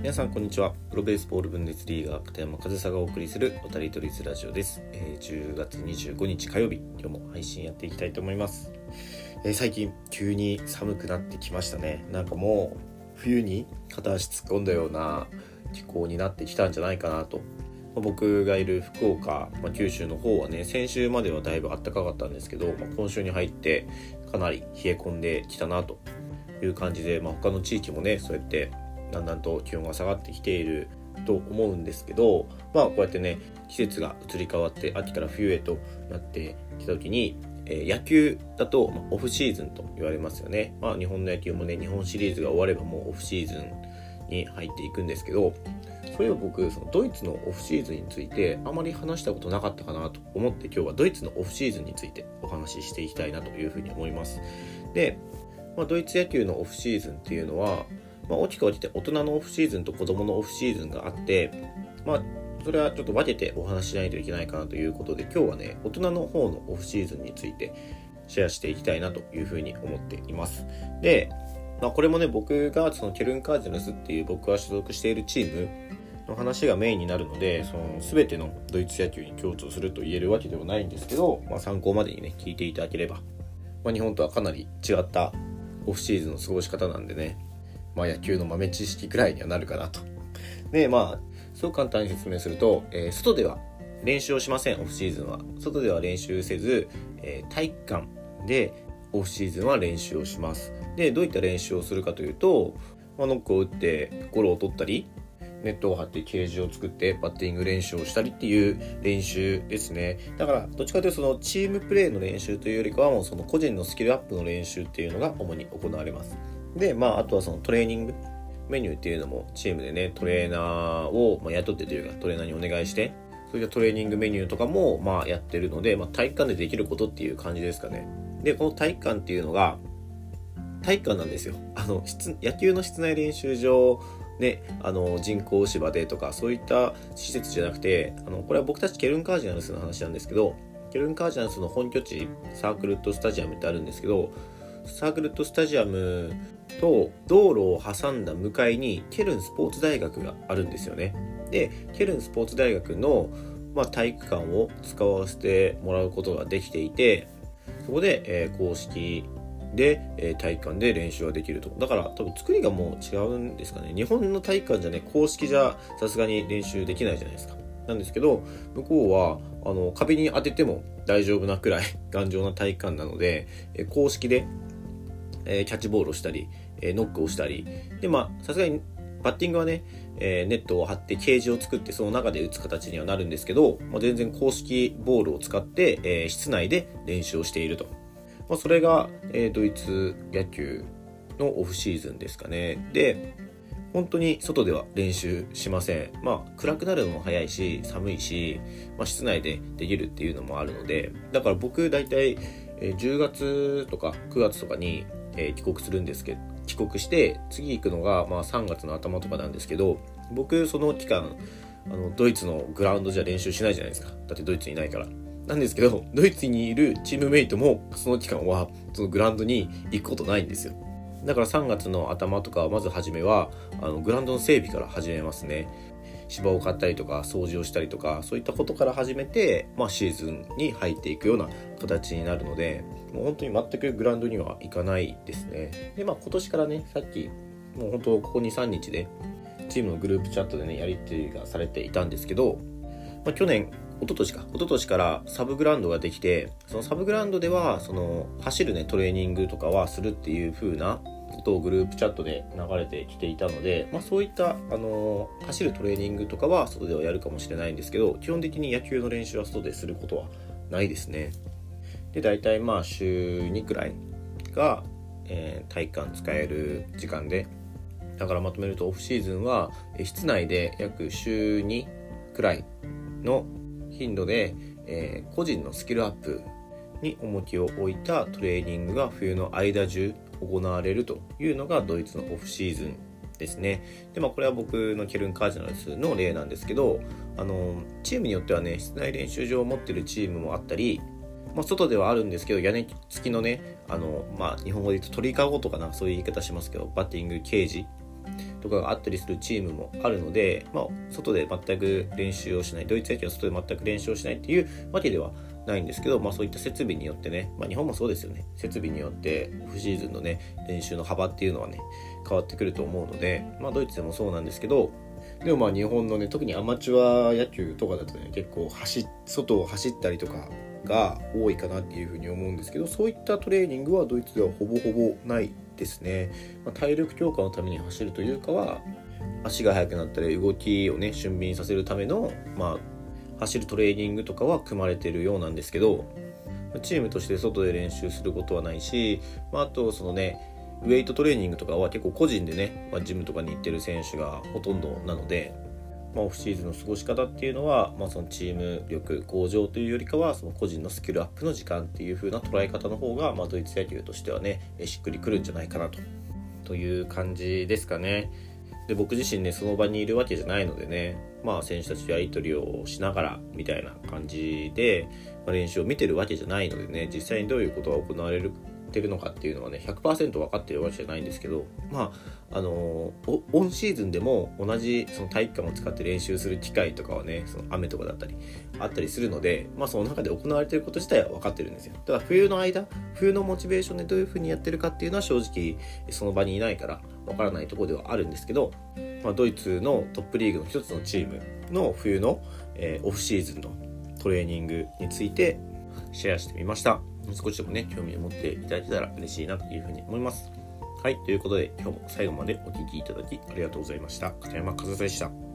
皆さんこんにちは。プロベースボールブンデスリーガー片山和沙がお送りするおたりとりずラジオです、えー、10月25日火曜日。今日も配信やっていきたいと思います、えー、最近急に寒くなってきましたね。なんかもう冬に片足突っ込んだような気候になってきたんじゃないかなと。僕がいる福岡、まあ、九州の方はね先週まではだいぶ暖かかったんですけど、まあ、今週に入ってかなり冷え込んできたなという感じで、まあ、他の地域もねそうやってだんだんと気温が下がってきていると思うんですけどまあこうやってね季節が移り変わって秋から冬へとなってきた時に、えー、野球だと、ま、オフシーズンと言われますよね、まあ、日本の野球もね日本シリーズが終わればもうオフシーズンに入っていくんですけどそういえば僕そのドイツのオフシーズンについてあまり話したことなかったかなと思って今日はドイツのオフシーズンについてお話ししていきたいなというふうに思います。で、まあ、ドイツ野球のオフシーズンっていうのはまあ、大きく分けて大人のオフシーズンと子供のオフシーズンがあって、まあ、それはちょっと分けてお話ししないといけないかなということで、今日はね、大人の方のオフシーズンについてシェアしていきたいなというふうに思っています。で、まあ、これもね、僕がそのケルン・カージナスっていう僕が所属しているチームの話がメインになるので、その全てのドイツ野球に共通すると言えるわけではないんですけど、まあ、参考までにね、聞いていただければ、まあ、日本とはかなり違ったオフシーズンの過ごし方なんでね、まあ、野球の豆知識くらいにはなるかなと。で、まあ、すごく簡単に説明すると、えー、外では練習をしません、オフシーズンは。外では練習せず、えー、体育館でオフシーズンは練習をします。で、どういった練習をするかというと、まあ、ノックを打ってゴロを取ったり、ネットを張ってケージを作ってバッティング練習をしたりっていう練習ですね。だから、どっちかというとそのチームプレーの練習というよりかはもうその個人のスキルアップの練習っていうのが主に行われます。で、まあ、あとはそのトレーニングメニューっていうのもチームでね、トレーナーを、ま雇ってというか、トレーナーにお願いして、そういったトレーニングメニューとかも、まあ、やってるので、まあ、体育館でできることっていう感じですかね。で、この体育館っていうのが、体育館なんですよ。あの、野球の室内練習場ね、あの人工芝でとかそういった施設じゃなくてあのこれは僕たちケルン・カージナルスの話なんですけどケルン・カージナルスの本拠地サークルットスタジアムってあるんですけどサークルットスタジアムと道路を挟んだ向かいにケルンスポーツ大学があるんですよね。で、ケルンスポーツ大学の、まあ、体育館を使わせてもらうことができていて、そこで、えー、公式で、えー、体育館で練習ができると。だから多分作りがもう違うんですかね。日本の体育館じゃね、公式じゃさすがに練習できないじゃないですか。なんですけど、向こうは、あの、壁に当てても大丈夫なくらい頑丈な体育館なので、え公式でえー、キャッチボールをしたり、えー、ノックをしたり、で、まあ、さすがにバッティングはね、えー、ネットを張ってケージを作ってその中で打つ形にはなるんですけど、まあ、全然公式ボールを使って、えー、室内で練習をしていると。まあ、それが、えー、ドイツ野球のオフシーズンですかね。で、本当に外では練習しません。まあ、暗くなるのも早いし、寒いし、まあ、室内でできるっていうのもあるので、だから僕大体、10月とか9月とかにえー、帰国するんですけど帰国して次行くのが、まあ、3月の頭とかなんですけど僕その期間あのドイツのグラウンドじゃ練習しないじゃないですか。だってドイツにいないから。なんですけどドイツにいるチームメイトもその期間はそのグラウンドに行くことないんですよ。だから3月の頭とかまず初めはあのグラウンドの整備から始めますね。芝を買ったりとか掃除をしたりとかそういったことから始めて、まあ、シーズンに入っていくような形になるのでもう本当に全くグラウンドには行かないですね。でまあ今年からねさっきもう本当ここ23日でチームのグループチャットでねやり取りがされていたんですけど、まあ、去年一昨年か一昨年からサブグラウンドができてそのサブグラウンドではその走るねトレーニングとかはするっていう風なことをグループチャットで流れてきていたので、まあ、そういった、あの走るトレーニングとかは外ではやるかもしれないんですけど基本的に野球の練習は外ですることはないですね。で大体まあ週2くらいが、えー、体育館使える時間でだからまとめるとオフシーズンは室内で約週2くらいの頻度で、えー、個人のスキルアップに重きを置いたトレーニングが冬の間中行われるというのがドイツのオフシーズンですね。で、まあこれは僕のケルン・カージナルスの例なんですけど、あの、チームによってはね、室内練習場を持ってるチームもあったり、まあ、外ではあるんですけど、屋根付きのね、あの、まあ、日本語で言うと鳥かごとかな、そういう言い方しますけど、バッティングケージとかがあったりするチームもあるので、まあ、外で全く練習をしないドイツ野球は外で全く練習をしないっていうわけではないんですけど、まあ、そういった設備によってね、まあ、日本もそうですよね。設備によってオフシーズンのね練習の幅っていうのはね変わってくると思うので、まあ、ドイツでもそうなんですけどでもまあ日本のね特にアマチュア野球とかだとね結構走外を走ったりとかが多いかなっていうふうに思うんですけどそういったトレーニングはドイツではほぼほぼないですね、まあ、体力強化のために走るというかは足が速くなったり動きをね俊敏させるための、まあ、走るトレーニングとかは組まれてるようなんですけどチームとして外で練習することはないし、まあ、あとそのねウェイトトレーニングとかは結構個人でね、まあ、ジムとかに行ってる選手がほとんどなので、まあ、オフシーズンの過ごし方っていうのは、まあ、そのチーム力向上というよりかはその個人のスキルアップの時間っていう風な捉え方の方が、まあ、ドイツ野球としてはねしっくりくるんじゃないかなとという感じですかね。で僕自身ねその場にいるわけじゃないのでねまあ選手たちとやり取りをしながらみたいな感じで、まあ、練習を見てるわけじゃないのでね実際にどういうことが行われるってるのかっていうのはね100%分かってるわけじゃないんですけどまああのオンシーズンでも同じその体育館を使って練習する機会とかはねその雨とかだったりあったりするのでまあその中で行われてること自体は分かってるんですよだから冬の間冬のモチベーションでどういう風にやってるかっていうのは正直その場にいないから分からないところではあるんですけど、まあ、ドイツのトップリーグの一つのチームの冬の、えー、オフシーズンのトレーニングについてシェアしてみました。少しでもね、興味を持っていただけたら嬉しいなというふうに思います。はい、ということで今日も最後までお聴きいただきありがとうございました。片山和也でした。